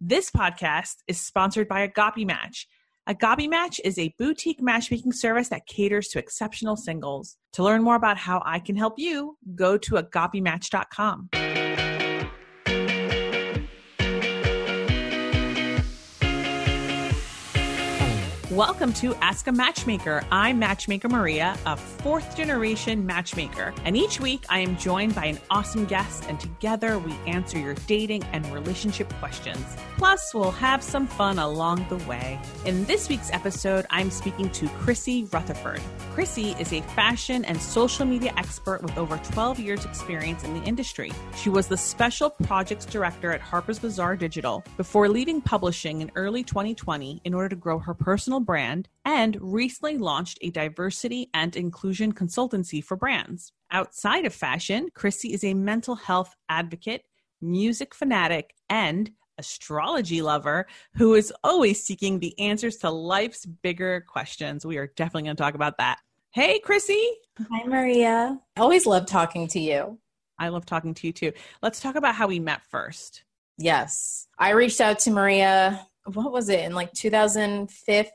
This podcast is sponsored by Agape Match. Agape Match is a boutique matchmaking service that caters to exceptional singles. To learn more about how I can help you, go to agapematch.com. Welcome to Ask a Matchmaker. I'm Matchmaker Maria, a fourth generation matchmaker. And each week I am joined by an awesome guest, and together we answer your dating and relationship questions. Plus, we'll have some fun along the way. In this week's episode, I'm speaking to Chrissy Rutherford. Chrissy is a fashion and social media expert with over 12 years' experience in the industry. She was the special projects director at Harper's Bazaar Digital before leaving publishing in early 2020 in order to grow her personal brand and recently launched a diversity and inclusion consultancy for brands. Outside of fashion, Chrissy is a mental health advocate, music fanatic, and astrology lover who is always seeking the answers to life's bigger questions. We are definitely going to talk about that. Hey, Chrissy. Hi, Maria. I always love talking to you. I love talking to you too. Let's talk about how we met first. Yes. I reached out to Maria, what was it, in like 2015?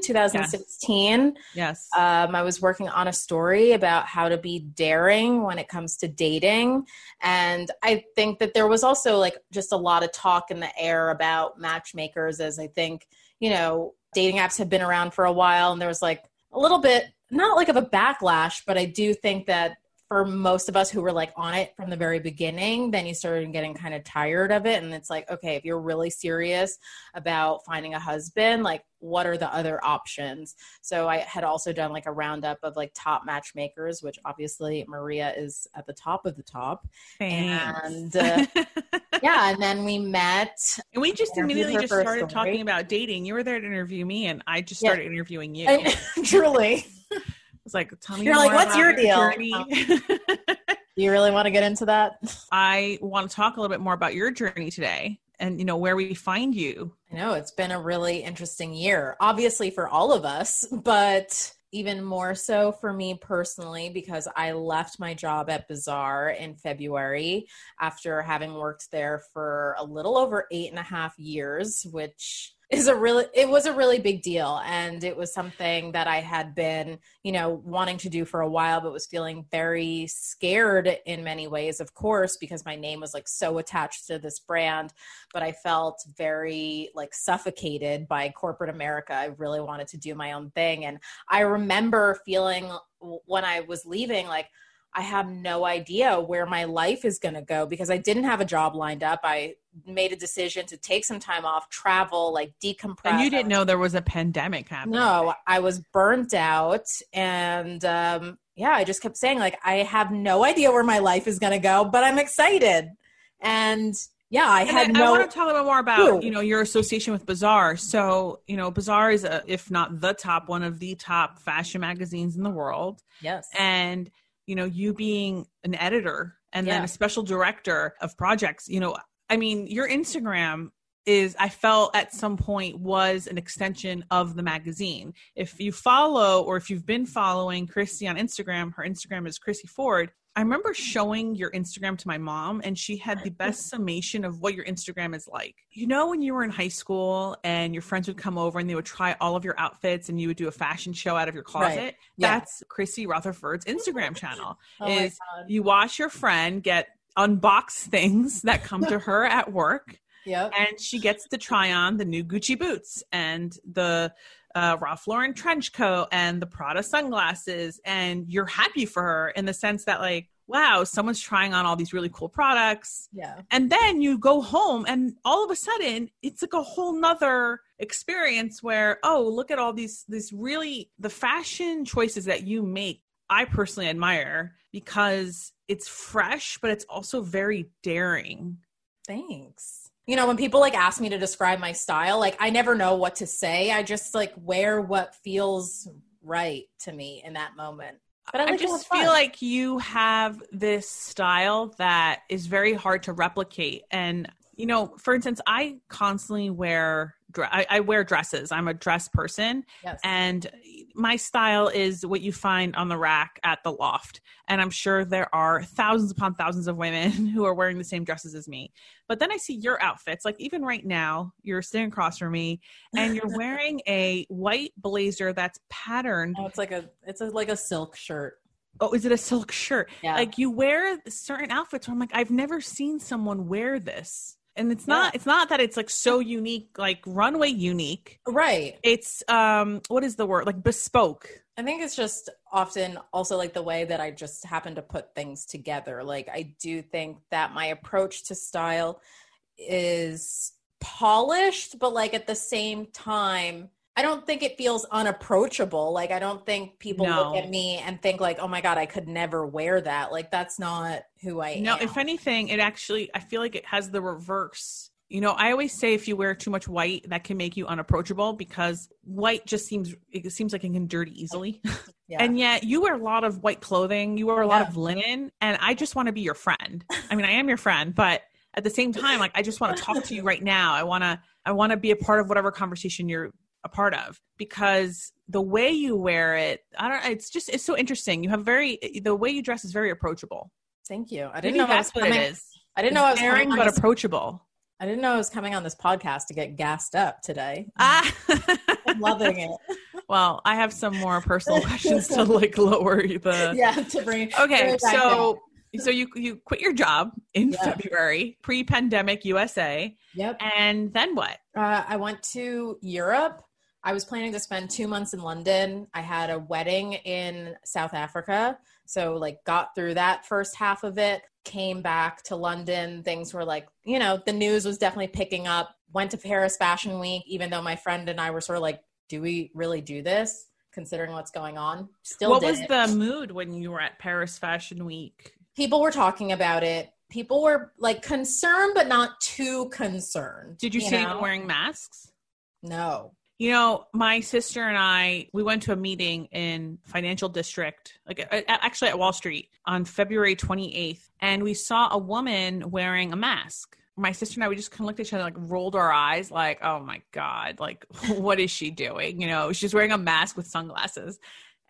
2016 yes. um, i was working on a story about how to be daring when it comes to dating. And i think that there was also like just a lot of talk in the air about matchmakers as i think you know dating apps have been around for a while. And there was like a little bit not like of a backlash but i do think that for most of us who were like on it from the very beginning, then you started getting kind of tired of it. And it's like, okay, if you're really serious about finding a husband, like, what are the other options? So I had also done like a roundup of like top matchmakers, which obviously Maria is at the top of the top. Thanks. And uh, yeah, and then we met. And we just immediately just started talking about dating. You were there to interview me, and I just started yeah. interviewing you. I, truly. It's like, tell me. You're like, what's your deal? Do you really want to get into that? I want to talk a little bit more about your journey today and you know where we find you. I know it's been a really interesting year, obviously for all of us, but even more so for me personally because I left my job at Bazaar in February after having worked there for a little over eight and a half years, which is a really it was a really big deal. And it was something that i had been you know wanting to do for a while but was feeling very scared in many ways of course because my name was like so attached to this brand. But i felt very like suffocated by corporate america. I really wanted to do my own thing. And i remember feeling when i was leaving like I have no idea where my life is going to go because I didn't have a job lined up. I made a decision to take some time off, travel, like decompress. And you didn't know there was a pandemic happening. No, I was burnt out. And um, yeah, I just kept saying, like, I have no idea where my life is going to go, but I'm excited. And yeah, I and had I, no. I want to talk a little bit more about Ooh. you know your association with Bazaar. So you know, Bazaar is a, if not the top, one of the top fashion magazines in the world. Yes, and you know, you being an editor and yeah. then a special director of projects, you know, I mean, your Instagram is I felt at some point was an extension of the magazine. If you follow or if you've been following Chrissy on Instagram, her Instagram is Chrissy Ford. I remember showing your Instagram to my mom, and she had the best summation of what your Instagram is like. You know, when you were in high school and your friends would come over and they would try all of your outfits and you would do a fashion show out of your closet? Right. Yeah. That's Chrissy Rutherford's Instagram channel. oh is you watch your friend get unbox things that come to her at work Yep. And she gets to try on the new Gucci boots and the uh, Ralph Lauren trench coat and the Prada sunglasses. And you're happy for her in the sense that, like, wow, someone's trying on all these really cool products. Yeah. And then you go home and all of a sudden it's like a whole nother experience where, oh, look at all these these really the fashion choices that you make, I personally admire because it's fresh, but it's also very daring. Thanks. You know, when people like ask me to describe my style, like I never know what to say. I just like wear what feels right to me in that moment. But I, like I just feel like you have this style that is very hard to replicate. And, you know, for instance, I constantly wear I, I, wear dresses. I'm a dress person, yes. and my style is what you find on the rack at the loft. And I'm sure there are thousands upon thousands of women who are wearing the same dresses as me. But then I see your outfits, like even right now, you're sitting across from me, and you're wearing a white blazer that's patterned. Oh, it's like a it's a, like a silk shirt. Oh, is it a silk shirt? Yeah. Like you wear certain outfits where I'm like, I've never seen someone wear this and it's not yeah. it's not that it's like so unique like runway unique. Right. It's um what is the word? Like bespoke. I think it's just often also like the way that i just happen to put things together. Like i do think that my approach to style is polished but like at the same time I don't think it feels unapproachable. Like I don't think people no. look at me and think like, "Oh my god, I could never wear that." Like that's not who I no, am. No, if anything, it actually I feel like it has the reverse. You know, I always say if you wear too much white, that can make you unapproachable because white just seems it seems like it can dirty easily. Yeah. and yet you wear a lot of white clothing, you wear a lot yeah. of linen, and I just want to be your friend. I mean, I am your friend, but at the same time, like I just want to talk to you right now. I want to I want to be a part of whatever conversation you're a part of because the way you wear it, I don't. It's just it's so interesting. You have very the way you dress is very approachable. Thank you. I didn't Maybe know that's what coming, it is. I didn't know I was daring but this, approachable. I didn't know I was coming on this podcast to get gassed up today. Ah. I'm loving it. Well, I have some more personal questions to like lower the yeah to bring. Okay, so so you you quit your job in yep. February, pre-pandemic USA. Yep. And then what? Uh, I went to Europe I was planning to spend two months in London. I had a wedding in South Africa. So, like, got through that first half of it, came back to London. Things were like, you know, the news was definitely picking up. Went to Paris Fashion Week, even though my friend and I were sort of like, do we really do this? Considering what's going on. Still, what was it. the mood when you were at Paris Fashion Week? People were talking about it. People were like concerned, but not too concerned. Did you, you see know? wearing masks? No. You know, my sister and I, we went to a meeting in Financial District, like actually at Wall Street on February 28th, and we saw a woman wearing a mask. My sister and I, we just kind of looked at each other, like rolled our eyes, like, oh my God, like, what is she doing? You know, she's wearing a mask with sunglasses.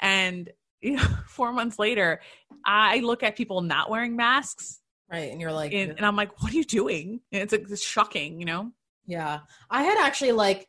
And, you know, four months later, I look at people not wearing masks. Right. And you're like, and, and I'm like, what are you doing? And it's like, it's shocking, you know? Yeah. I had actually like,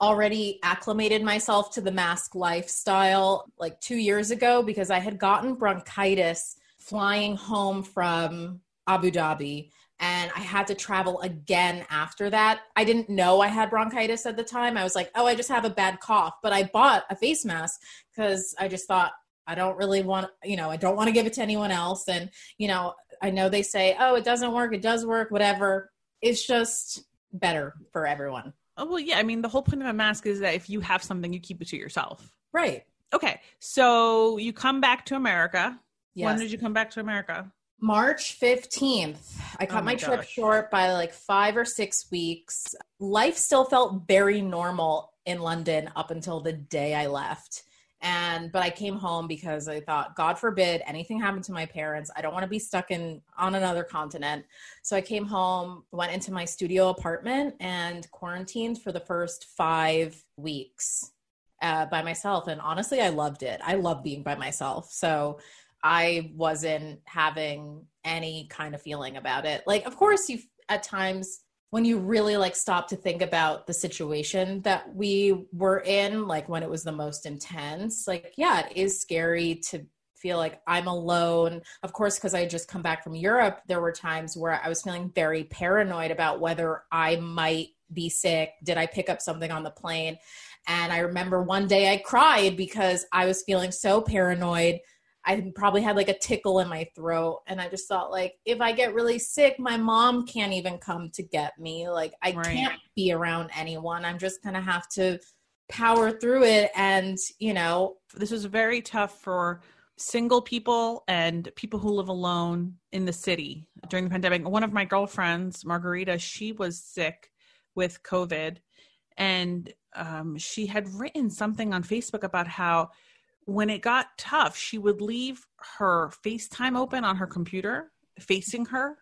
already acclimated myself to the mask lifestyle like two years ago because I had gotten bronchitis flying home from Abu Dhabi and I had to travel again after that. I didn't know I had bronchitis at the time. I was like, oh, I just have a bad cough. But I bought a face mask because I just thought, I don't really want, you know, I don't want to give it to anyone else. And, you know, I know they say, oh, it doesn't work, it does work, whatever. It's just better for everyone. Oh, well, yeah. I mean, the whole point of a mask is that if you have something, you keep it to yourself. Right. Okay. So you come back to America. Yes. When did you come back to America? March 15th. I oh cut oh my, my trip short by like five or six weeks. Life still felt very normal in London up until the day I left and but i came home because i thought god forbid anything happened to my parents. I don't want to be stuck in on another continent. So i came home went into my studio apartment and quarantined for the first five weeks uh, by myself. And honestly i loved it. I love being by myself. So i wasn't having any kind of feeling about it. Like of course you at times when you really like stop to think about the situation that we were in like when it was the most intense like yeah it is scary to feel like I'm alone. Of course, because I just come back from Europe, there were times where I was feeling very paranoid about whether I might be sick. Did I pick up something on the plane? And I remember one day I cried because I was feeling so paranoid. I probably had like a tickle in my throat. And I just thought, like, if I get really sick, my mom can't even come to get me. Like, I right. can't be around anyone. I'm just going to have to power through it. And, you know, this was very tough for single people and people who live alone in the city during the pandemic. One of my girlfriends, Margarita, she was sick with COVID. And um, she had written something on Facebook about how when it got tough, she would leave her FaceTime open on her computer facing her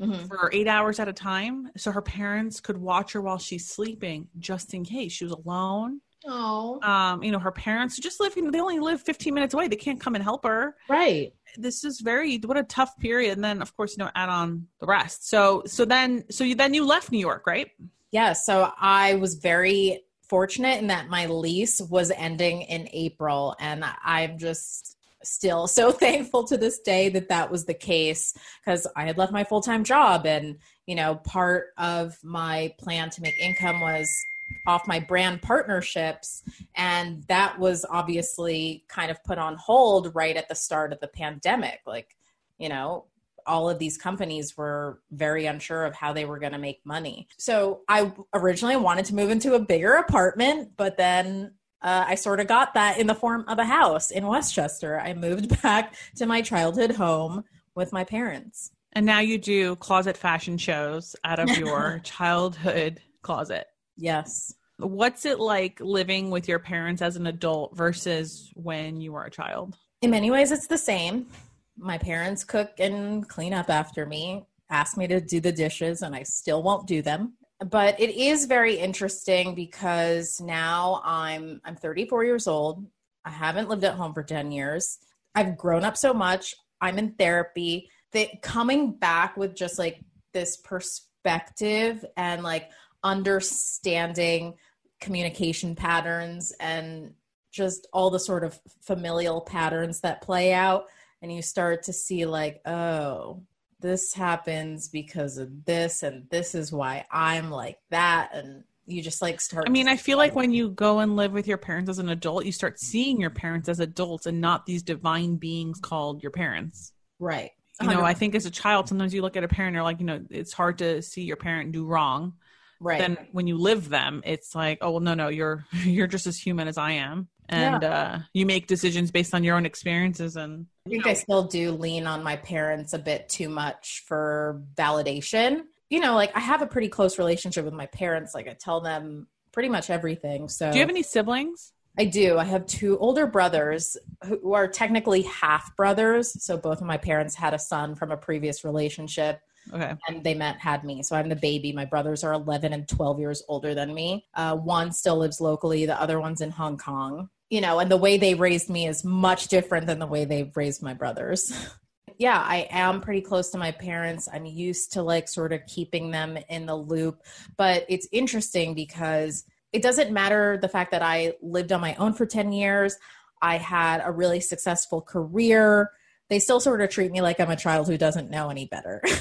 mm-hmm. for eight hours at a time so her parents could watch her while she's sleeping just in case she was alone Oh, um, you know, her parents just live. You know, they only live 15 minutes away. They can't come and help her. Right. This is very what a tough period. And then, of course, you know, add on the rest. So, so then, so you then you left New York, right? Yeah. So I was very fortunate in that my lease was ending in April, and I'm just still so thankful to this day that that was the case because I had left my full time job, and you know, part of my plan to make income was off my brand partnerships and that was obviously kind of put on hold right at the start of the pandemic. Like you know all of these companies were very unsure of how they were going to make money so i originally wanted to move into a bigger apartment but then uh, I sort of got that in the form of a house in Westchester. I moved back to my childhood home with my parents. And now you do closet fashion shows out of your childhood closet. Yes. What's it like living with your parents as an adult versus when you were a child? In many ways, it's the same. My parents cook and clean up after me, ask me to do the dishes, and I still won't do them. But it is very interesting because now I'm I'm 34 years old. I haven't lived at home for 10 years. I've grown up so much. I'm in therapy. That coming back with just like this perspective and like understanding communication patterns and just all the sort of familial patterns that play out and you start to see like oh this happens because of this and this is why i'm like that and you just like start i mean i feel like when you go and live with your parents as an adult you start seeing your parents as adults and not these divine beings called your parents. Right. 100%. you know i think as a child sometimes you look at a parent and you're like you know it's hard to see your parent do wrong. Right. Then when you live them it's like oh well no no you're you're just as human as i am and yeah. uh you make decisions based on your own experiences and i think know. i still do lean on my parents a bit too much for validation you know like i have a pretty close relationship with my parents like i tell them pretty much everything so do you have any siblings I do. I have two older brothers who are technically half brothers. So both of my parents had a son from a previous relationship. Okay. And they met, had me. So I'm the baby. My brothers are 11 and 12 years older than me. Uh, one still lives locally, the other one's in Hong Kong. You know, and the way they raised me is much different than the way they've raised my brothers. yeah, I am pretty close to my parents. I'm used to like sort of keeping them in the loop. But it's interesting because it doesn't matter the fact that I lived on my own for 10 years. I had a really successful career. They still sort of treat me like I'm a child who doesn't know any better.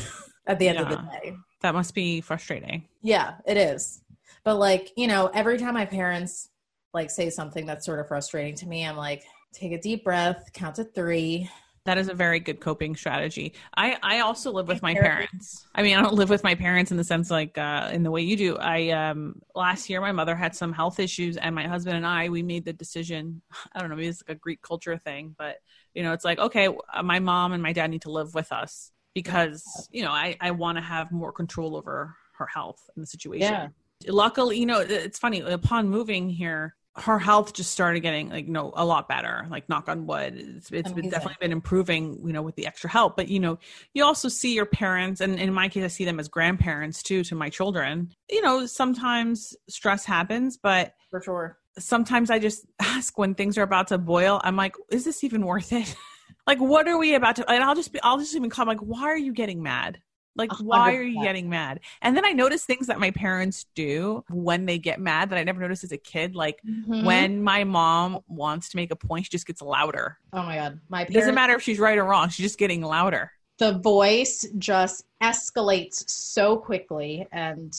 at the end yeah. of the day. That must be frustrating. Yeah, it is. But like, you know, every time my parents like say something that's sort of frustrating to me, I'm like, take a deep breath, count to 3, that is a very good coping strategy. I I also live with my parents. I mean, I don't live with my parents in the sense like uh, in the way you do. I um last year my mother had some health issues, and my husband and I we made the decision. I don't know, maybe it's like a Greek culture thing, but you know, it's like okay, my mom and my dad need to live with us, because you know I I want to have more control over her health and the situation. Yeah. Luckily, you know, it's funny. Upon moving here, her health just started getting like you know a lot better. Like knock on wood it's, it's been definitely been improving you know with the extra help. But you know you also see your parents and in my case i see them as grandparents too to my children. You know sometimes stress happens but for sure. sometimes i just ask when things are about to boil i'm like is this even worth it? Like what are we about to and i'll just be i'll just even come like why are you getting mad Like, why 100%. are you getting mad? And then I notice things that my parents do when they get mad that I never noticed as a kid. Like Mhm. when my mom wants to make a point, she just gets louder. oh my god, my It doesn't matter if she's right or wrong. She's just getting louder. the voice just escalates so quickly, and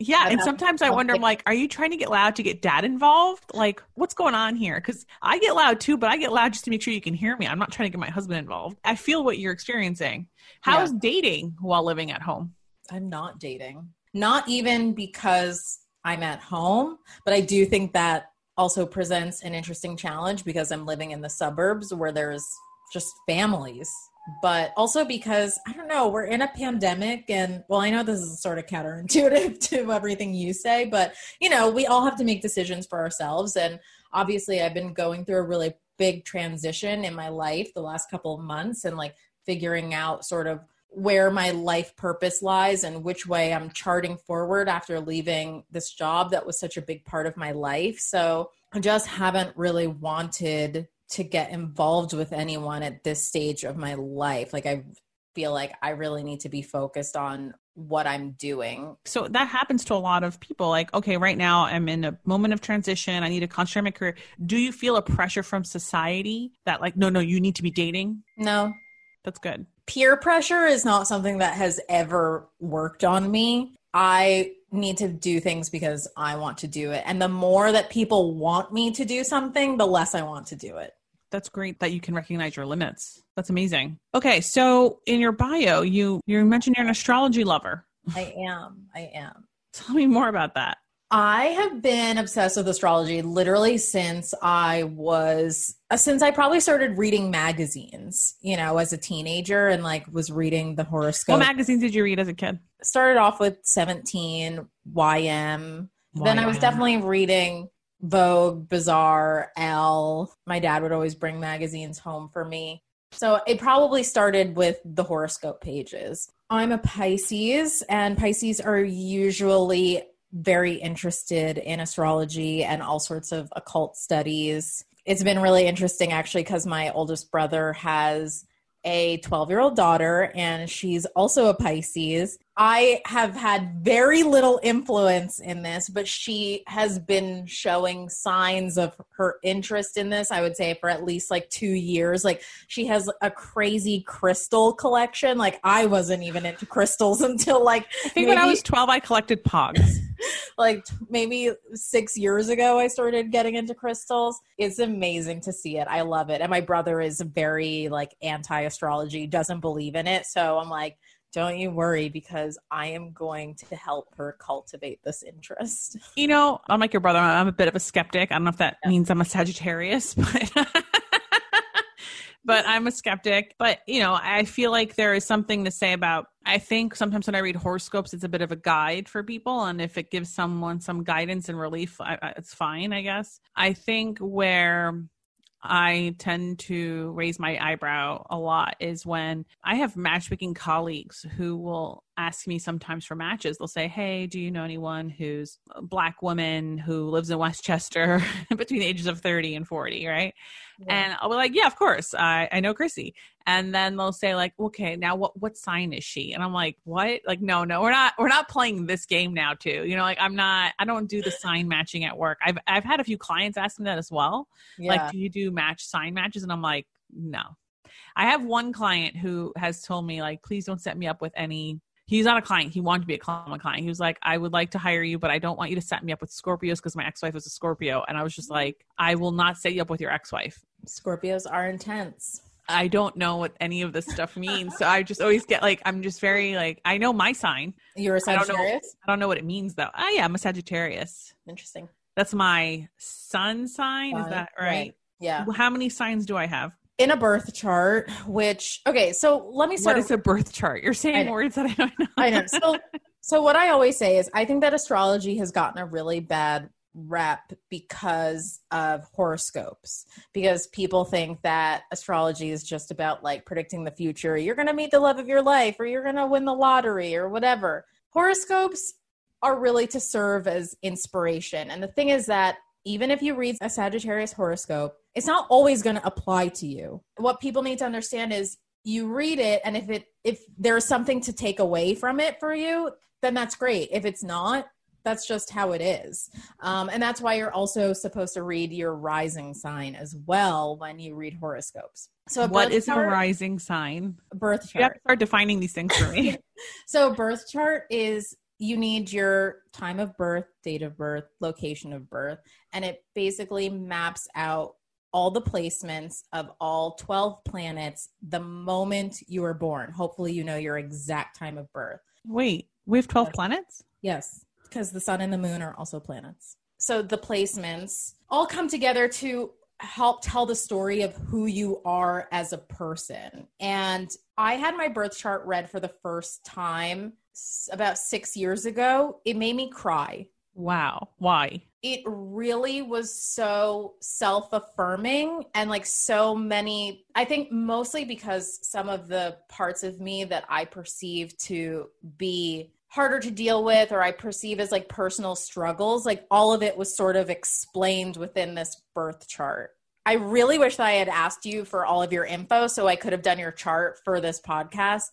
Yeah, and sometimes I wonder, I'm like, are you trying to get loud to get dad involved? Like, what's going on here? Because I get loud too, but I get loud just to make sure you can hear me. I'm not trying to get my husband involved. I feel what you're experiencing. How's dating while living at home? I'm not dating. Not even because I'm at home, but I do think that also presents an interesting challenge because I'm living in the suburbs where there's just families. But also because I don't know, we're in a pandemic and well, I know this is sort of counterintuitive to everything you say, but you know, we all have to make decisions for ourselves and obviously I've been going through a really big transition in my life the last couple of months and like figuring out sort of where my life purpose lies and which way I'm charting forward after leaving this job that was such a big part of my life. So I just haven't really wanted to get involved with anyone at this stage of my life. Like I feel like I really need to be focused on what I'm doing. So that happens to a lot of people. Like, okay, right now I'm in a moment of transition. I need to concentrate on my career. Do you feel a pressure from society that, like, no, no, you need to be dating? No, That's good. peer pressure is not something that has ever worked on me. I need to do things because I want to do it. And the more that people want me to do something, the less I want to do it. That's great that you can recognize your limits. That's amazing. Okay, so in your bio, you you mentioned you're an astrology lover. I am. I am. Tell me more about that. I have been obsessed with astrology literally since I was uh, since I probably started reading magazines, you know, as a teenager and like was reading the horoscope. What magazines did you read as a kid? started off with 17 YM. Then I was definitely reading Vogue, Bazaar, Elle. My dad would always bring magazines home for me. So it probably started with the horoscope pages. I'm a Pisces, and Pisces are usually very interested in astrology and all sorts of occult studies. It's been really interesting actually because my oldest brother has a 12 year old daughter and she's also a Pisces. I have had very little influence in this, but she has been showing signs of her interest in this, I would say, for at least like two years. Like she has a crazy crystal collection. Like I wasn't even into crystals until like I think when I was 12, I collected pogs. like maybe six years ago i started getting into crystals it's amazing to see it i love it and my brother is very like anti-astrology doesn't believe in it so i'm like don't you worry because i am going to help her cultivate this interest You know, I'm like your brother. I'm a bit of a skeptic. I don't know if that means I'm a Sagittarius, but but I'm a skeptic. But you know, I feel like there is something to say about. I think sometimes when I read horoscopes, it's a bit of a guide for people, and if it gives someone some guidance and relief, I, I, it's fine, I guess. I think where I tend to raise my eyebrow a lot is when I have matchmaking colleagues who will ask me sometimes for matches. They'll say, Hey, do you know anyone who's a black woman who lives in Westchester between the ages of 30 and 40, right? And I'll be like, Yeah, of course. I, I know Chrissy. And then they'll say, like, okay, now what what sign is she? And I'm like, what? Like, no, no, we're not we're not playing this game now too. You know, like I'm not I don't do the sign matching at work. I've I've had a few clients ask me that as well yeah. like do you do match sign matches and i'm like no i have one client who has told me like please don't set me up with any he's not a client. He wanted to be a client client. He was like i would like to hire you but i don't want you to set me up with scorpios because my ex-wife was a scorpio. And i was just mm-hmm. like i will not set you up with your ex-wife. Scorpios are intense. I don't know what any of this stuff means so i just always get like i'm just very like i know my sign. You're a I don't know. sagittarius? I don't know what it means though. Oh yeah i'm a sagittarius. Interesting. That's my sun sign? Is that right. right? Yeah. How many signs do i have in a birth chart which okay so let me start What is a birth chart? You're saying words that I don't know. I know. So, so what I always say is, I think that astrology has gotten a really bad rep because of horoscopes. Because people think that astrology is just about like predicting the future. You're going to meet the love of your life, or you're going to win the lottery, or whatever. Horoscopes are really to serve as inspiration. And the thing is that even if you read a Sagittarius horoscope, it's not always going to apply to you. What people need to understand is you read it and if it if there's something to take away from it for you then that's great. If it's not that's just how it is. Um, and that's why you're also supposed to read your rising sign as well when you read horoscopes. So what is chart, a rising sign? Birth chart you have to start defining these things for me. So birth chart is you need your time of birth date of birth location of birth and it basically maps out all the placements of all 12 planets the moment you were born. Hopefully, you know your exact time of birth. Wait, we have 12 yes. planets? Yes, because the sun and the moon are also planets. So the placements all come together to help tell the story of who you are as a person. And I had my birth chart read for the first time about six years ago. It made me cry Wow. Why? It really was so self affirming and like so many. I think mostly because some of the parts of me that I perceive to be harder to deal with or I perceive as like personal struggles, like all of it was sort of explained within this birth chart. I really wish that I had asked you for all of your info so I could have done your chart for this podcast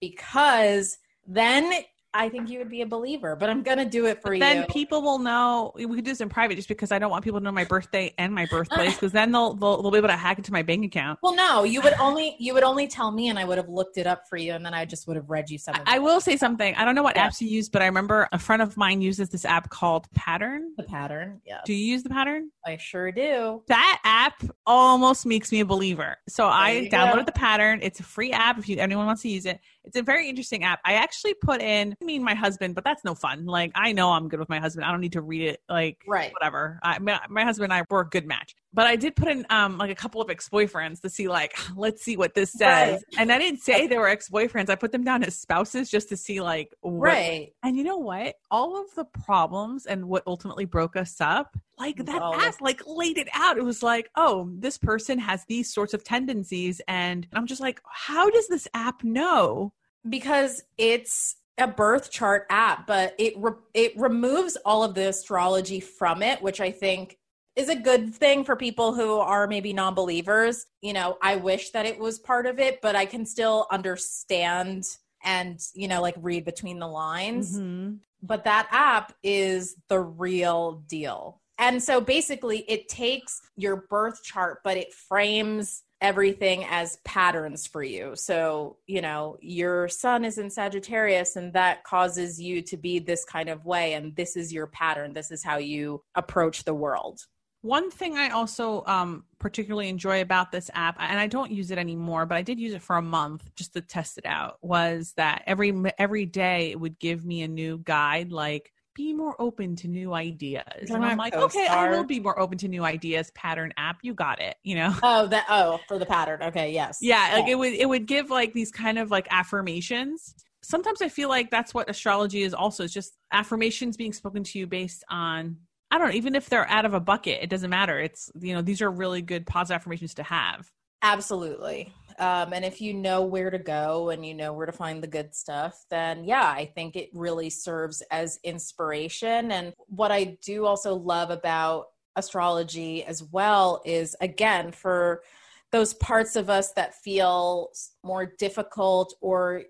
because then I think you would be a believer, but I'm gonna do it for you. Then people will know. We could do this in private, just because I don't want people to know my birthday and my birthplace, because then they'll, they'll they'll be able to hack into my bank account. Well, no, you would only you would only tell me, and I would have looked it up for you, and then I just would have read you some. I will say something. I don't know what yeah. apps you use, but I remember a friend of mine uses this app called Pattern. The Pattern, yeah. Do you use the Pattern? I sure do. That app almost makes me a believer. So there I downloaded go. the Pattern. It's a free app if you anyone wants to use it. It's a very interesting app. I actually put in, I mean, my husband, but that's no fun. Like, I know I'm good with my husband. I don't need to read it. Like, right. whatever. I, my, my husband and I were a good match. But I did put in um like a couple of ex boyfriends to see, like, let's see what this says. Right. And I didn't say they were ex boyfriends. I put them down as spouses just to see, like, what, right. And you know what? All of the problems and what ultimately broke us up like that app like laid it out it was like oh this person has these sorts of tendencies and i'm just like how does this app know because it's a birth chart app, but it re- it removes all of the astrology from it, which I think is a good thing for people who are maybe non-believers. You know, I wish that it was part of it, but I can still understand and, you know, like read between the lines. Mm-hmm. But that app is the real deal. And so basically it takes your birth chart but it frames everything as patterns for you. So, you know, your sun is in Sagittarius and that causes you to be this kind of way. And this is your pattern. This is how you approach the world. One thing I also um, particularly enjoy about this app, and I don't use it anymore, but I did use it for a month just to test it out, was that every every day it would give me a new guide, like be more open to new ideas. and I'm like, okay, I will be more open to new ideas. Pattern app, you got it. You know. Oh, that. Oh, for the pattern. Okay. Yes. Yeah, yeah, like it would. It would give like these kind of like affirmations. Sometimes I feel like that's what astrology is. Also, it's just affirmations being spoken to you based on. I don't know. Even if they're out of a bucket, it doesn't matter. It's you know these are really good positive affirmations to have. Absolutely. Um, and if you know where to go and you know where to find the good stuff, then yeah, I think it really serves as inspiration. And what I do also love about astrology as well is again, for those parts of us that feel more difficult or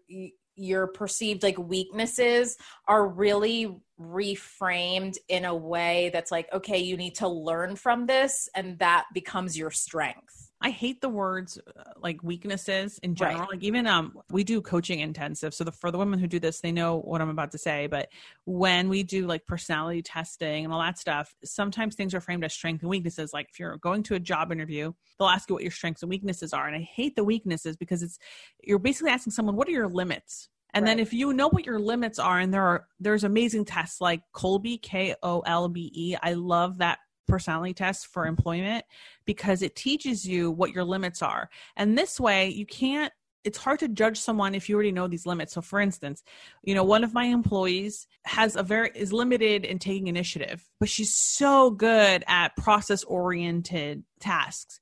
your perceived like weaknesses are really reframed in a way that's like okay you need to learn from this and that becomes your strength I hate the words uh, like weaknesses in general. Right. Like even um we do coaching intensive. So the for the women who do this, they know what I'm about to say. But when we do like personality testing and all that stuff, sometimes things are framed as strengths and weaknesses. Like if you're going to a job interview, they'll ask you what your strengths and weaknesses are. And I hate the weaknesses because it's you're basically asking someone, what are your limits? And right. then if you know what your limits are, and there are there's amazing tests like Kolbe K O L B E. I love that personality test for employment because it teaches you what your limits are. And this way, you can't it's hard to judge someone if you already know these limits. So for instance, you know, one of my employees has a very is limited in taking initiative, but she's so good at process oriented tasks.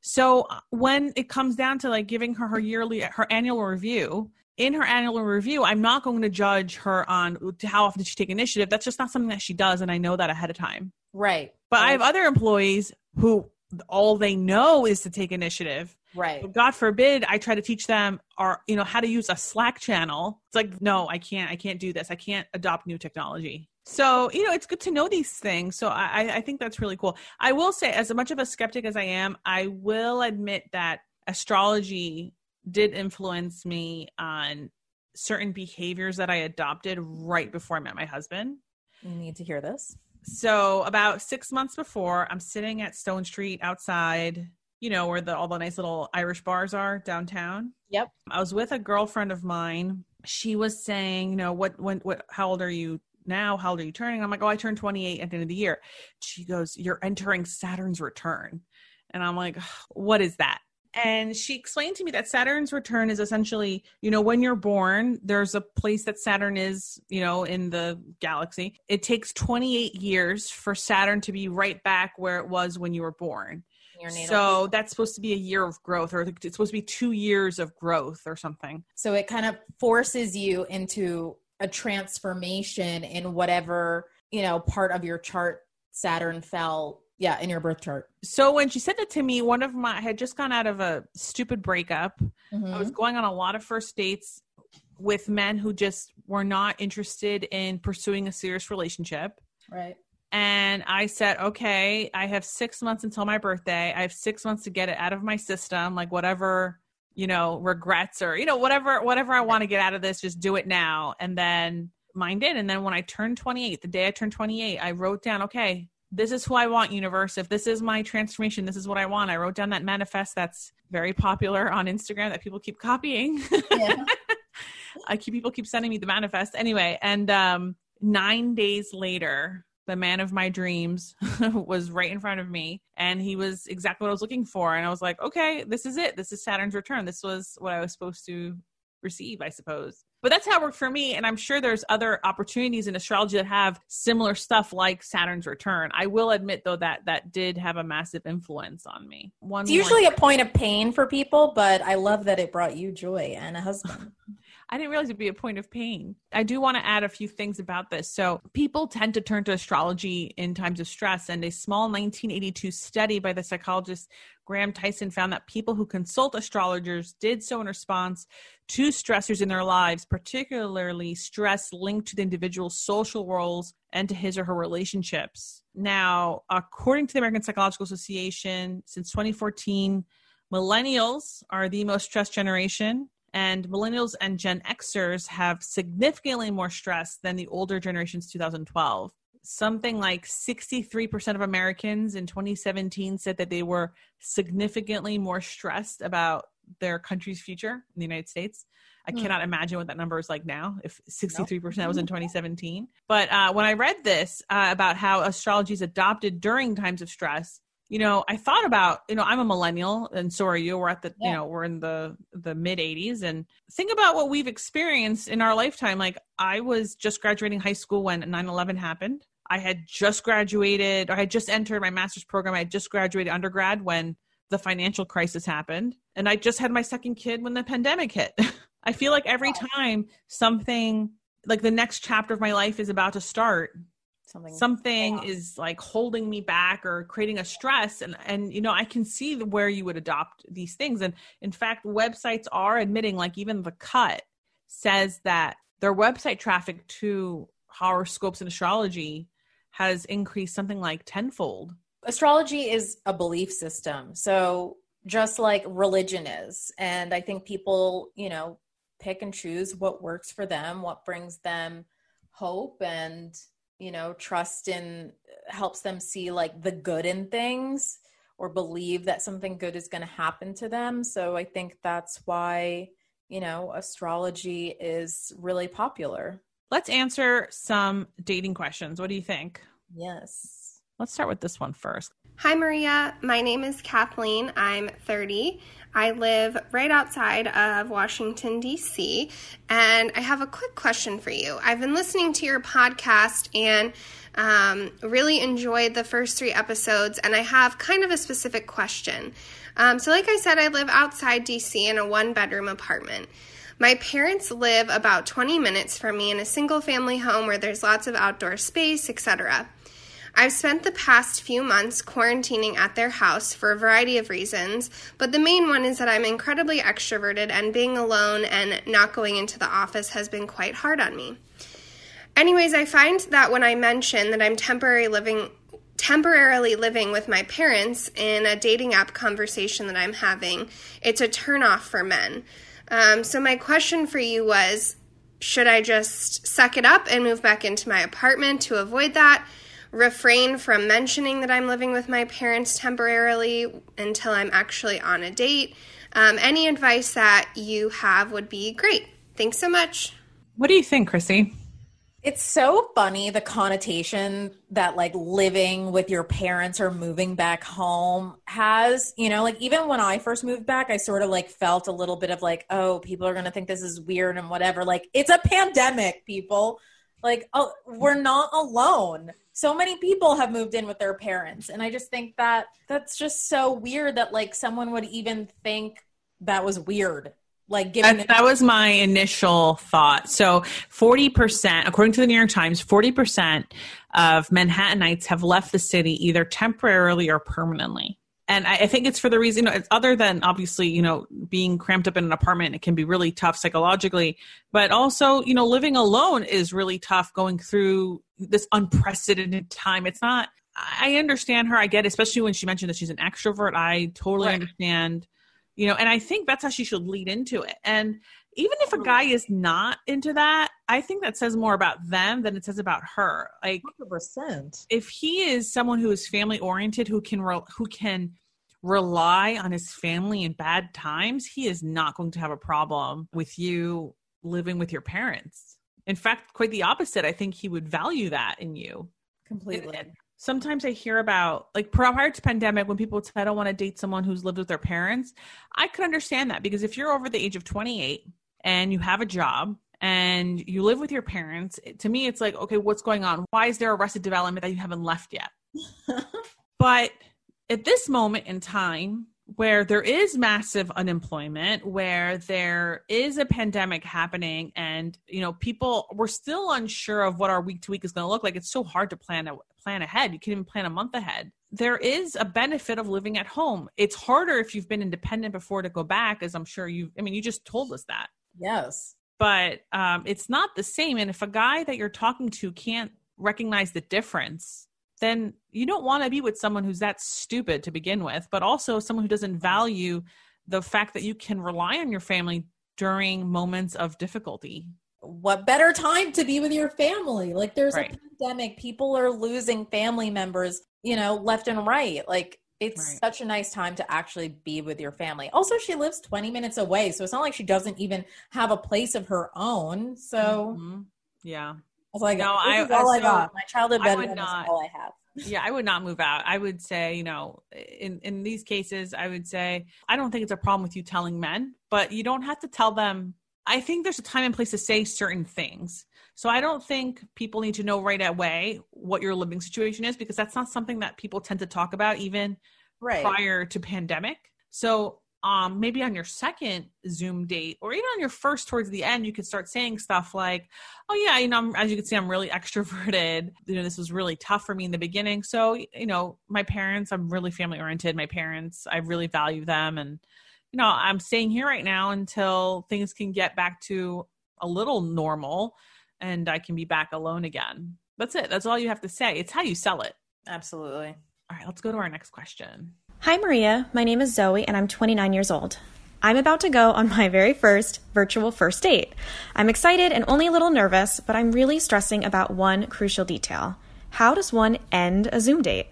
So uh, when it comes down to like giving her her yearly her annual review, in her annual review, I'm not going to judge her on how often did she take initiative. That's just not something that she does and I know that ahead of time. Right. But I have other employees who all they know is to take initiative. Right. But God forbid I try to teach them or you know how to use a Slack channel. It's like no, I can't. I can't do this. I can't adopt new technology. So you know it's good to know these things. So I, I think that's really cool. I will say, as much of a skeptic as I am, I will admit that astrology did influence me on certain behaviors that I adopted right before I met my husband. You need to hear this. So about six months before, I'm sitting at Stone Street outside, you know, where the all the nice little Irish bars are downtown. Yep. I was with a girlfriend of mine. She was saying, you know, what when what how old are you now? How old are you turning? I'm like, oh, I turned 28 at the end of the year. She goes, You're entering Saturn's return. And I'm like, what is that? And she explained to me that Saturn's return is essentially, you know, when you're born, there's a place that Saturn is, you know, in the galaxy. It takes 28 years for Saturn to be right back where it was when you were born. So that's supposed to be a year of growth, or it's supposed to be two years of growth or something. So it kind of forces you into a transformation in whatever, you know, part of your chart Saturn fell yeah, in your birth chart. So when she said that to me, one of my I had just gone out of a stupid breakup. Mm-hmm. I was going on a lot of first dates with men who just were not interested in pursuing a serious relationship. Right. And I said, okay, I have six months until my birthday. I have six months to get it out of my system, like whatever, you know, regrets or, you know, whatever, whatever I want to get out of this, just do it now. And then mine did. And then when I turned 28, the day I turned 28, I wrote down, okay, this is who I want, universe. If this is my transformation, this is what I want. I wrote down that manifest that's very popular on Instagram that people keep copying. Yeah. I keep people keep sending me the manifest anyway. And um, nine days later, the man of my dreams was right in front of me, and he was exactly what I was looking for. And I was like, okay, this is it. This is Saturn's return. This was what I was supposed to receive, I suppose. But that's how it worked for me. And I'm sure there's other opportunities in astrology that have similar stuff like Saturn's return. I will admit though that that did have a massive influence on me. One it's usually one. a point of pain for people, but I love that it brought you joy and a husband. I didn't realize it'd be a point of pain. I do want to add a few things about this. So, people tend to turn to astrology in times of stress, and a small 1982 study by the psychologist Graham Tyson found that people who consult astrologers did so in response to stressors in their lives, particularly stress linked to the individual's social roles and to his or her relationships. Now, according to the American Psychological Association, since 2014, millennials are the most stressed generation and millennials and Gen Xers have significantly more stress than the older generations 2012. Something like 63% of Americans in 2017 said that they were significantly more stressed about their country's future in the United States. I mm. cannot imagine what that number is like now, if 63% nope. was in 2017. But uh, when I read this uh, about how astrology is adopted during times of stress, you know, I thought about, you know, I'm a millennial and so are you. We're at the, yeah. you know, we're in the the mid 80s and think about what we've experienced in our lifetime. Like I was just graduating high school when 9/11 happened. I had just graduated or I had just entered my master's program. I had just graduated undergrad when the financial crisis happened and I just had my second kid when the pandemic hit. I feel like every time something like the next chapter of my life is about to start, something something is like holding me back or creating a stress and and you know i can see where you would adopt these things and in fact websites are admitting like even the cut says that their website traffic to horoscopes and astrology has increased something like tenfold. Astrology is a belief system. So just like religion is and i think people you know pick and choose what works for them what brings them hope and you know trust in helps them see like the good in things or believe that something good is going to happen to them. So i think that's why you know astrology is really popular. Let's answer some dating questions. What do you think yes let's start with this one first hi maria my name is kathleen i'm 30 I live right outside of Washington, D.C., and I have a quick question for you. I've been listening to your podcast and um, really enjoyed the first three episodes, and I have kind of a specific question. Um, so, like I said, I live outside D.C. in a one bedroom apartment. My parents live about 20 minutes from me in a single family home where there's lots of outdoor space, etc. I've spent the past few months quarantining at their house for a variety of reasons, but the main one is that I'm incredibly extroverted and being alone and not going into the office has been quite hard on me. Anyways, I find that when I mention that I'm temporarily living temporarily living with my parents in a dating app conversation that I'm having, it's a turnoff for men. Um, so my question for you was should I just suck it up and move back into my apartment to avoid that? Refrain from mentioning that I'm living with my parents temporarily until I'm actually on a date. Um, any advice that you have would be great. Thanks so much. What do you think, Chrissy? It's so funny the connotation that like living with your parents or moving back home has. You know, like even when I first moved back, I sort of like felt a little bit of like, oh, people are going to think this is weird and whatever. Like it's a pandemic, people. Like oh, we're not alone. So many people have moved in with their parents. And I just think that that's just so weird that like someone would even think that was weird like that, that was my initial thought. So 40% according to the new york times 40% of manhattanites have left the city either temporarily or permanently and I, I think it's for the reason you know, other than obviously you know being cramped up in an apartment it can be really tough psychologically. But also you know living alone is really tough going through this unprecedented time. It's not i understand her i get it, especially when she mentioned that she's an extrovert. I totally right. understand you know and i think that's how she should lead into it. And even if a guy is not into that i think that says more about them than it says about her. Like 100% if he is someone who is family oriented who can re- who can rely on his family in bad times he is not going to have a problem with you living with your parents. In fact quite the opposite. I think he would value that in you. Completely. and, sometimes I hear about like prior to pandemic when people say I don't want to date someone who's lived with their parents. I could understand that because if you're over the age of 28 and you have a job and you live with your parents, to me it's like, okay, what's going on? Why is there arrested development that you haven't left yet? but at this moment in time, where there is massive unemployment where there is a pandemic happening and you know people we're still unsure of what our week to week is going to look like. It's so hard to plan a plan ahead. You can't even plan a month ahead. There is a benefit of living at home. It's harder if you've been independent before to go back as i'm sure you i mean you just told us that yes but um, it's not the same and if a guy that you're talking to can't recognize the difference then you don't want to be with someone who's that stupid to begin with, but also someone who doesn't value the fact that you can rely on your family during moments of difficulty. What better time to be with your family? Like there's right. a pandemic, people are losing family members, you know, left and right. Like it's right. such a nice time to actually be with your family. Also, she lives 20 minutes away, so it's not like she doesn't even have a place of her own. So, mm-hmm. yeah, I was like, no, I, all so I got. My childhood bedroom is all I have. yeah, I would not move out. I would say, you know, in in these cases, I would say I don't think it's a problem with you telling men, but you don't have to tell them. I think there's a time and place to say certain things. So I don't think people need to know right away what your living situation is because that's not something that people tend to talk about even right. prior to pandemic. So um maybe on your second zoom date or even on your first towards the end you could start saying stuff like oh yeah you know I'm, as you can see i'm really extroverted you know this was really tough for me in the beginning so you know my parents i'm really family oriented my parents i really value them and you know i'm staying here right now until things can get back to a little normal and i can be back alone again that's it that's all you have to say it's how you sell it absolutely all right let's go to our next question Hi, Maria. My name is Zoe, and I'm 29 years old. I'm about to go on my very first virtual first date. I'm excited and only a little nervous, but I'm really stressing about one crucial detail. How does one end a Zoom date?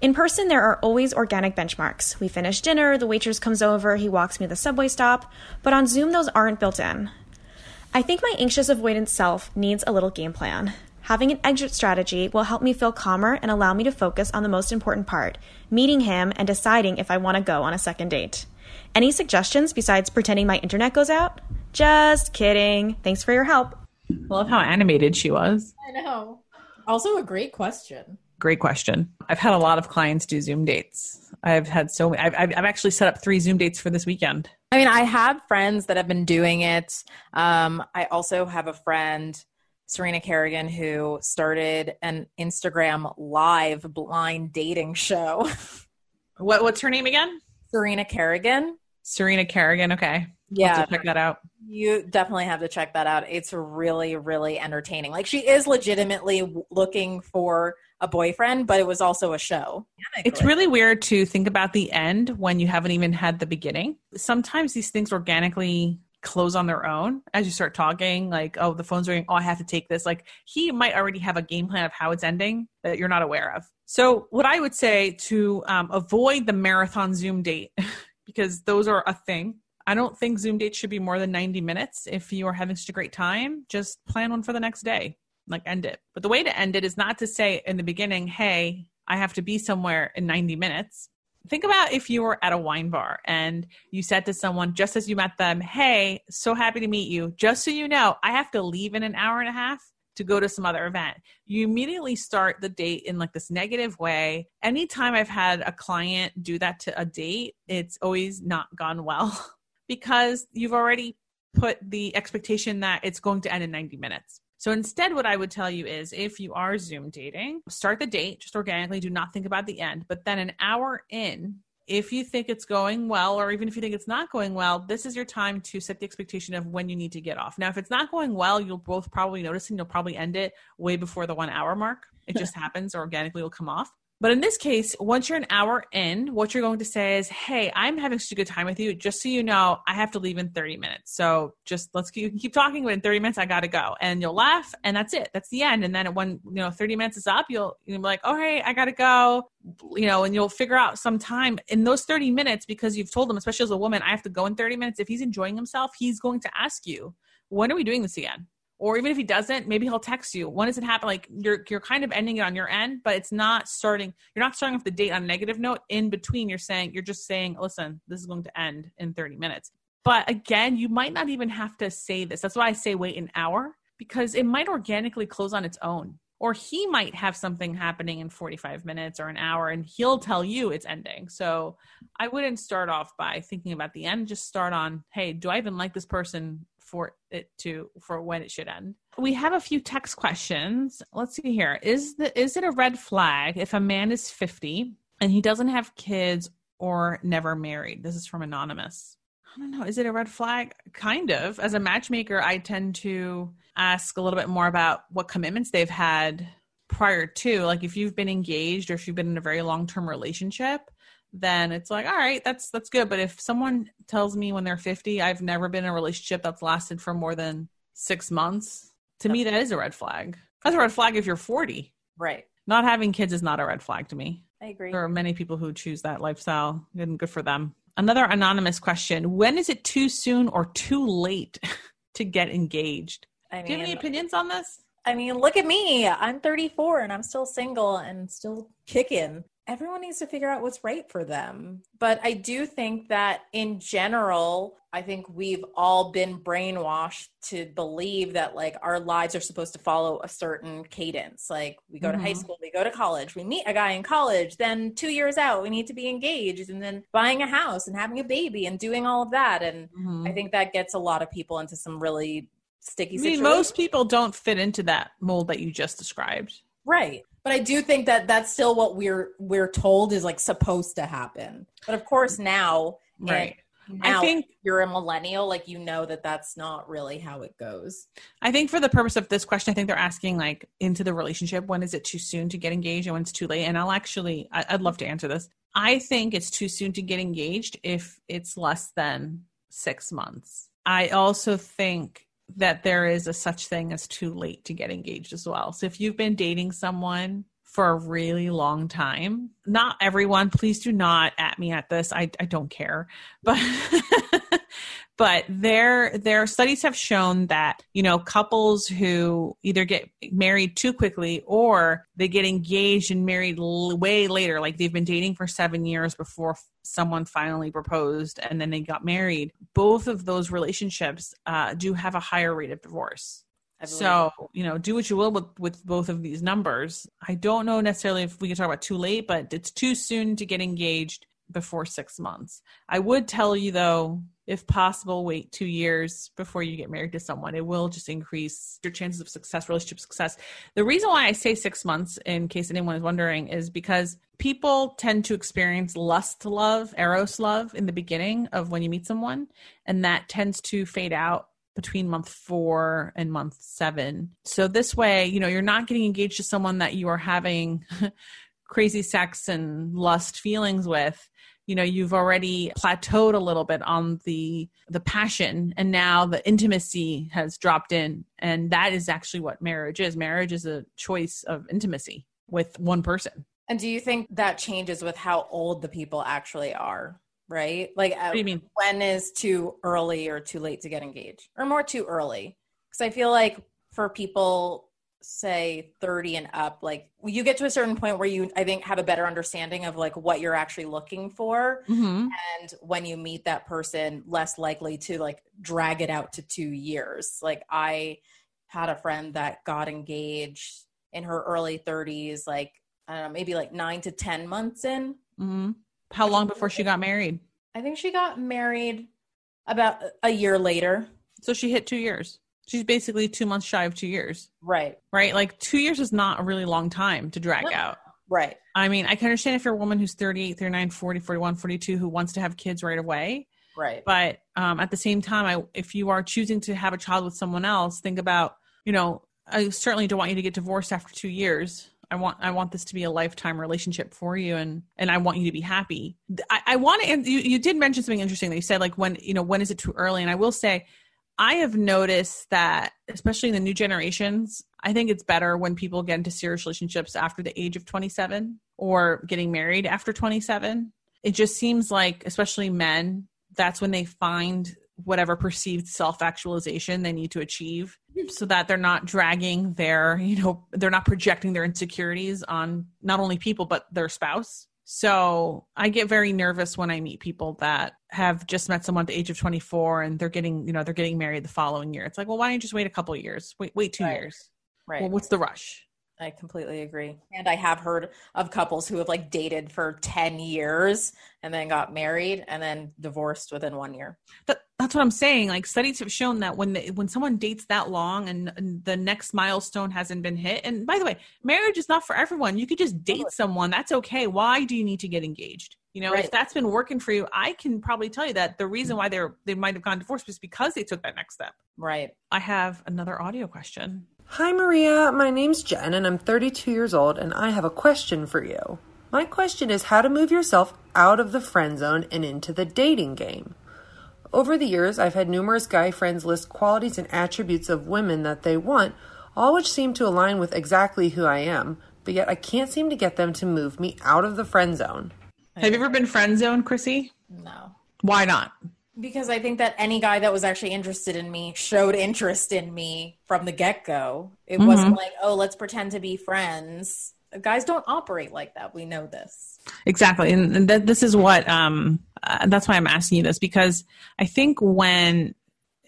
In person, there are always organic benchmarks. We finish dinner, the waitress comes over, he walks me to the subway stop, but on Zoom, those aren't built in. I think my anxious avoidance self needs a little game plan. Having an exit strategy will help me feel calmer and allow me to focus on the most important part meeting him and deciding if I want to go on a second date. Any suggestions besides pretending my internet goes out? Just kidding. Thanks for your help. I love how animated she was. I know. Also, a great question. Great question. I've had a lot of clients do Zoom dates. I've had so many. I've, I've, actually set up three Zoom dates for this weekend. I mean, I have friends that have been doing it. Um, I also have a friend Serena Kerrigan, who started an Instagram live blind dating show. What what's her name again? Serena Kerrigan. Serena Kerrigan. Okay. Yeah, check that out. You definitely have to check that out. It's really, really entertaining. Like she is legitimately looking for a boyfriend, but it was also a show. It's really weird to think about the end when you haven't even had the beginning. Sometimes these things organically close on their own as you start talking like oh the phone's ringing oh i have to take this. Like he might already have a game plan of how it's ending that you're not aware of. So what i would say to um, avoid the marathon zoom date because those are a thing. I don't think zoom dates should be more than 90 minutes if you are having such a great time. Just plan one for the next day like end it but the way to end it is not to say in the beginning hey i have to be somewhere in 90 minutes think about if you were at a wine bar and you said to someone just as you met them, Hey, so happy to meet you. Just so you know, I have to leave in an hour and a half to go to some other event. You immediately start the date in like this negative way. Anytime I've had a client do that to a date, it's always not gone well because you've already put the expectation that it's going to end in 90 minutes. So instead, what I would tell you is if you are Zoom dating, start the date just organically, do not think about the end. But then an hour in, if you think it's going well, or even if you think it's not going well, this is your time to set the expectation of when you need to get off. Now, if it's not going well, you'll both probably notice and you'll probably end it way before the one hour mark. It just happens organically will come off. But in this case, once you're an hour in, what you're going to say is, Hey, I'm having such a good time with you. Just so you know, I have to leave in 30 minutes. So just let's keep, keep talking, but in 30 minutes, I got to go. And you'll laugh, and that's it. That's the end. And then when, you know, 30 minutes is up, you'll, you'll be like, Oh, hey, I got to go. You know, and you'll figure out some time in those 30 minutes because you've told him, especially as a woman, I have to go in 30 minutes. If he's enjoying himself, he's going to ask you, When are we doing this again? Or even if he doesn't maybe he'll text you. When does it happen like you're you're kind of ending it on your end but it's not starting you're not starting off the date on a negative note. In between you're saying you're just saying listen this is going to end in 30 minutes. But again you might not even have to say this. That's why i say wait an hour because it might organically close on its own or he might have something happening in 45 minutes or an hour and he'll tell you it's ending. So i wouldn't start off by thinking about the end. Just start on hey do i even like this person for it to for when it should end. We have a few text questions. Let's see here. Is the is it a red flag if a man is 50 and he doesn't have kids or never married? This is from anonymous. I don't know. Is it a red flag? Kind of. As a matchmaker, I tend to ask a little bit more about what commitments they've had prior to. Like if you've been engaged or if you've been in a very long term relationship, then it's like all right that's that's good. But if someone tells me when they're 50 i've never been in a relationship that's lasted for more than six months to that's me that is a red flag. That's a red flag if you're 40 right. Not having kids is not a red flag to me. I agree. There are many people who choose that lifestyle and good for them. Another anonymous question when is it too soon or too late to get engaged? I mean, do you have any opinions on this? I mean, look at me. I'm 34 and I'm still single and still kicking everyone needs to figure out what's right for them. But I do think that in general, I think we've all been brainwashed to believe that like our lives are supposed to follow a certain cadence. Like we go mm-hmm. to high mm-hmm. school, we go to college, we meet a guy in college, then 2 years out we need to be engaged and then buying a house and having a baby and doing all of that and mm-hmm. I think that gets a lot of people into some really sticky I mean, most people don't fit into that mold that you just described. Right but I do think that that's still what we're we're told is like supposed to happen. But of course now, right. Now I think you're a millennial, like you know that that's not really how it goes. I think for the purpose of this question, I think they're asking like into the relationship, when is it too soon to get engaged and when it's too late? And I'll actually, I'd love to answer this. I think it's too soon to get engaged if it's less than six months. I also think that there is a such thing as too late to get engaged as well. So if you've been dating someone for a really long time, not everyone, please do not at me at this. I, I don't care. But but there there studies have shown that you know couples who either get married too quickly or they get engaged and married way later like they've been dating for 7 years before someone finally proposed and then they got married both of those relationships uh, do have a higher rate of divorce. So you know do what you will with with both of these numbers. I don't know necessarily if we can talk about too late but it's too soon to get engaged before six months. I would tell you though if possible, wait two years before you get married to someone. It will just increase your chances of success, relationship success. The reason why I say six months, in case anyone is wondering, is because people tend to experience lust love, eros love in the beginning of when you meet someone, and that tends to fade out between month four and month seven. So this way, you know, you're not getting engaged to someone that you are having crazy sex and lust feelings with you know you've already plateaued a little bit on the the passion and now the intimacy has dropped in. And that is actually what marriage is. Marriage is a choice of intimacy with one person. And do you think that changes with how old the people actually are right? Like uh, what do you mean? when is too early or too late to get engaged? Or more too early? Because i feel like for people say 30 and up like you get to a certain point where you i think have a better understanding of like what you're actually looking for. Mm-hmm. and when you meet that person less likely to like drag it out to two years. Like i had a friend that got engaged in her early 30s like i don't know maybe like nine to ten months in. Mm-hmm. how long before she got married? I think she got married about a year later. So she hit two years She's basically two months shy of two years. Right. Right. Like two years is not a really long time to drag no. out. Right. I mean, I can understand if you're a woman who's 38, 39, 40, 41, 42 who wants to have kids right away. Right. But um, at the same time, I, if you are choosing to have a child with someone else, think about, you know, I certainly don't want you to get divorced after two years. I want I want this to be a lifetime relationship for you, and and I want you to be happy. I, I want to. And you you did mention something interesting that you said like when you know when is it too early? And I will say I have noticed that, especially in the new generations, I think it's better when people get into serious relationships after the age of 27 or getting married after 27. It just seems like, especially men, that's when they find whatever perceived self actualization they need to achieve so that they're not dragging their, you know, they're not projecting their insecurities on not only people, but their spouse. So I get very nervous when I meet people that have just met someone at the age of 24 and they're getting, you know, they're getting married the following year. It's like, well, why don't you just wait a couple years? Wait, wait two right. years. Right. Well, what's the rush? I completely agree. And I have heard of couples who have like dated for 10 years and then got married and then divorced within one year. That, that's what I'm saying. Like studies have shown that when the, when someone dates that long and, and, the next milestone hasn't been hit, and by the way, marriage is not for everyone. You could just date totally. someone. That's okay. Why do you need to get engaged? You know, right. if that's been working for you, I can probably tell you that the reason why they're they might have gone divorced was because they took that next step. Right. I have another audio question. Hi, Maria. My name's Jen, and I'm 32 years old, and I have a question for you. My question is how to move yourself out of the friend zone and into the dating game. Over the years, I've had numerous guy friends list qualities and attributes of women that they want, all which seem to align with exactly who I am, but yet I can't seem to get them to move me out of the friend zone. Have you ever been friend zoned, Chrissy? No. Why not? Because I think that any guy that was actually interested in me showed interest in me from the get go. It mm-hmm. wasn't like, oh, let's pretend to be friends. Guys don't operate like that. We know this. Exactly. And th- this is what, um, uh, that's why I'm asking you this because I think when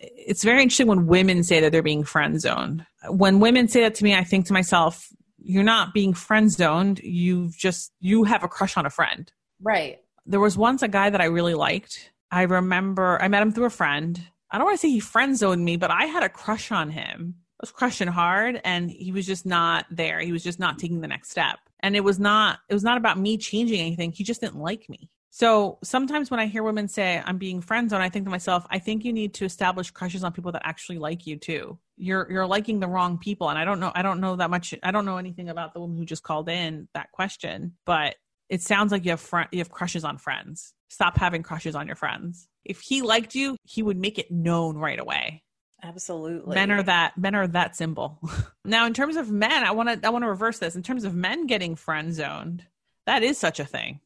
it's very interesting when women say that they're being friend zoned. When women say that to me, I think to myself, you're not being friend zoned. You've just, you have a crush on a friend. Right. There was once a guy that I really liked I remember I met him through a friend. I don't want to say he friend zoned me, but I had a crush on him. I was crushing hard and he was just not there. He was just not taking the next step. And it was not it was not about me changing anything. He just didn't like me. So sometimes when I hear women say I'm being friend zoned, I think to myself, I think you need to establish crushes on people that actually like you too. You're you're liking the wrong people. And I don't know I don't know that much I don't know anything about the woman who just called in that question, but it sounds like you have fr- you have crushes on friends stop having crushes on your friends. If he liked you, he would make it known right away. Absolutely. Men are that men are that simple. now in terms of men, I want to I want to reverse this. In terms of men getting friend zoned, that is such a thing.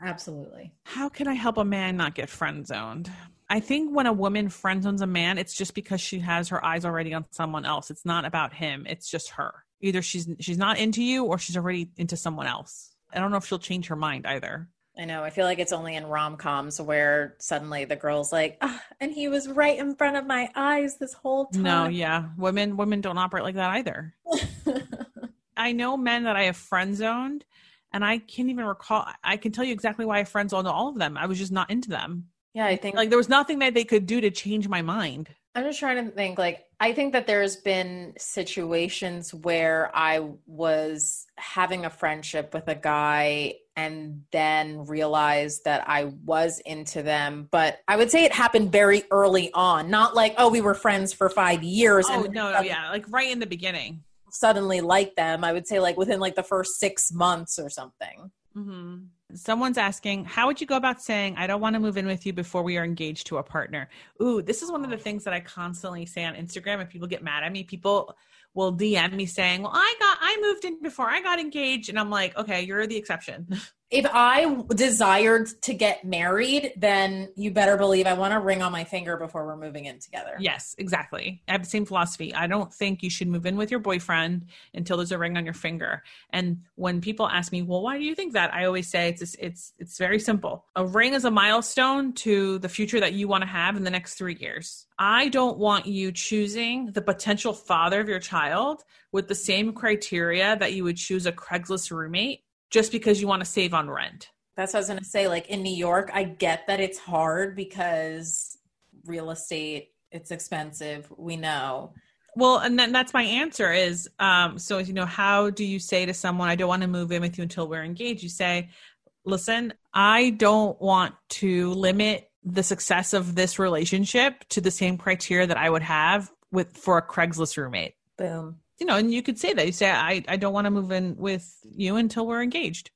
Absolutely. How can I help a man not get friend zoned? I think when a woman friend zones a man, it's just because she has her eyes already on someone else. It's not about him. It's just her. Either she's she's not into you or she's already into someone else. I don't know if she'll change her mind either. I know. I feel like it's only in rom coms where suddenly the girl's like, oh, and he was right in front of my eyes this whole time. No, yeah. Women women don't operate like that either. I know men that I have friend zoned and I can't even recall I can tell you exactly why I friend zoned all of them. I was just not into them. Yeah, I think Like there was nothing that they could do to change my mind. I'm just trying to think like I think that there's been situations where I was having a friendship with a guy and then realized that I was into them, but I would say it happened very early on, not like oh we were friends for 5 years Oh and no, no, yeah, like right in the beginning. suddenly like them. I would say like within like the first 6 months or something. Hmm Someone's asking, how would you go about saying, I don't want to move in with you before we are engaged to a partner? Ooh, this is one of the things that I constantly say on Instagram. If people get mad at me, people will DM me saying, Well, I got, I moved in before I got engaged. And I'm like, okay, you're the exception. If I desired to get married, then you better believe I want a ring on my finger before we're moving in together. yes, exactly. I have the same philosophy. I don't think you should move in with your boyfriend until there's a ring on your finger. And when people ask me, well, why do you think that? I always say it's, it's, it's very simple. A ring is a milestone to the future that you want to have in the next three years. I don't want you choosing the potential father of your child with the same criteria that you would choose a Craigslist roommate just because you want to save on rent. That's what I was going to say. Like in New York, I get that it's hard because real estate, it's expensive. We know. Well, and then that's my answer is um, so, you know, how do you say to someone, I don't want to move in with you until we're engaged? You say, listen, I don't want to limit the success of this relationship to the same criteria that I would have with for a Craigslist roommate. Boom. You know, and you could say that. You say, I, I don't want to move in with you until we're engaged.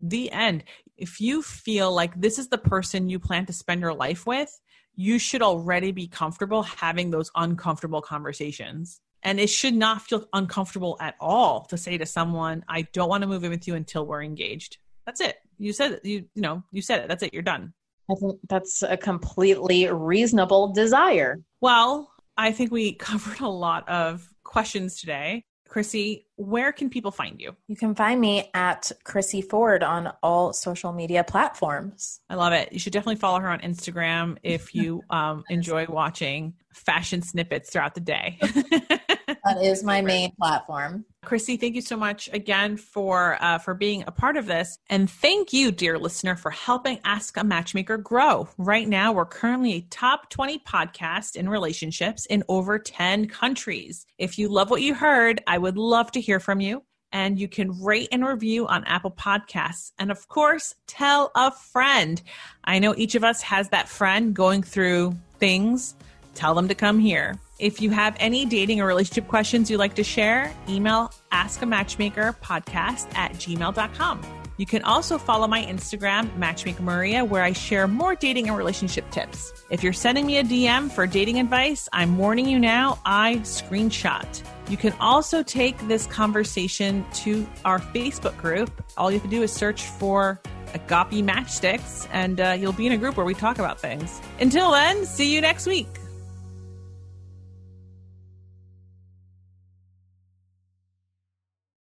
The end. If you feel like this is the person you plan to spend your life with, you should already be comfortable having those uncomfortable conversations. And it should not feel uncomfortable at all to say to someone, I don't want to move in with you until we're engaged. That's it. You said it. You, you know, you said it. That's it. You're done. I think that's a completely reasonable desire. Well, I think we covered a lot of questions today. Chrissy, where can people find you? You can find me at Chrissy Ford on all social media platforms. I love it. You should definitely follow her on Instagram if you um, enjoy watching fashion snippets throughout the day. That is my main platform. Chrissy, thank you so much again for uh, for being a part of this, and thank you, dear listener, for helping Ask a Matchmaker grow. Right now, we're currently a top twenty podcast in relationships in over ten countries. If you love what you heard, I would love to hear from you. And you can rate and review on Apple Podcasts. And of course, tell a friend. I know each of us has that friend going through things. Tell them to come here. If you have any dating or relationship questions you'd like to share, email askamatchmakerpodcast at gmail.com. You can also follow my Instagram, Matchmaker Maria, where I share more dating and relationship tips. If you're sending me a DM for dating advice, I'm warning you now, I screenshot. You can also take this conversation to our Facebook group. All you have to do is search for Agape Matchsticks, and uh, you'll be in a group where we talk about things. Until then, see you next week.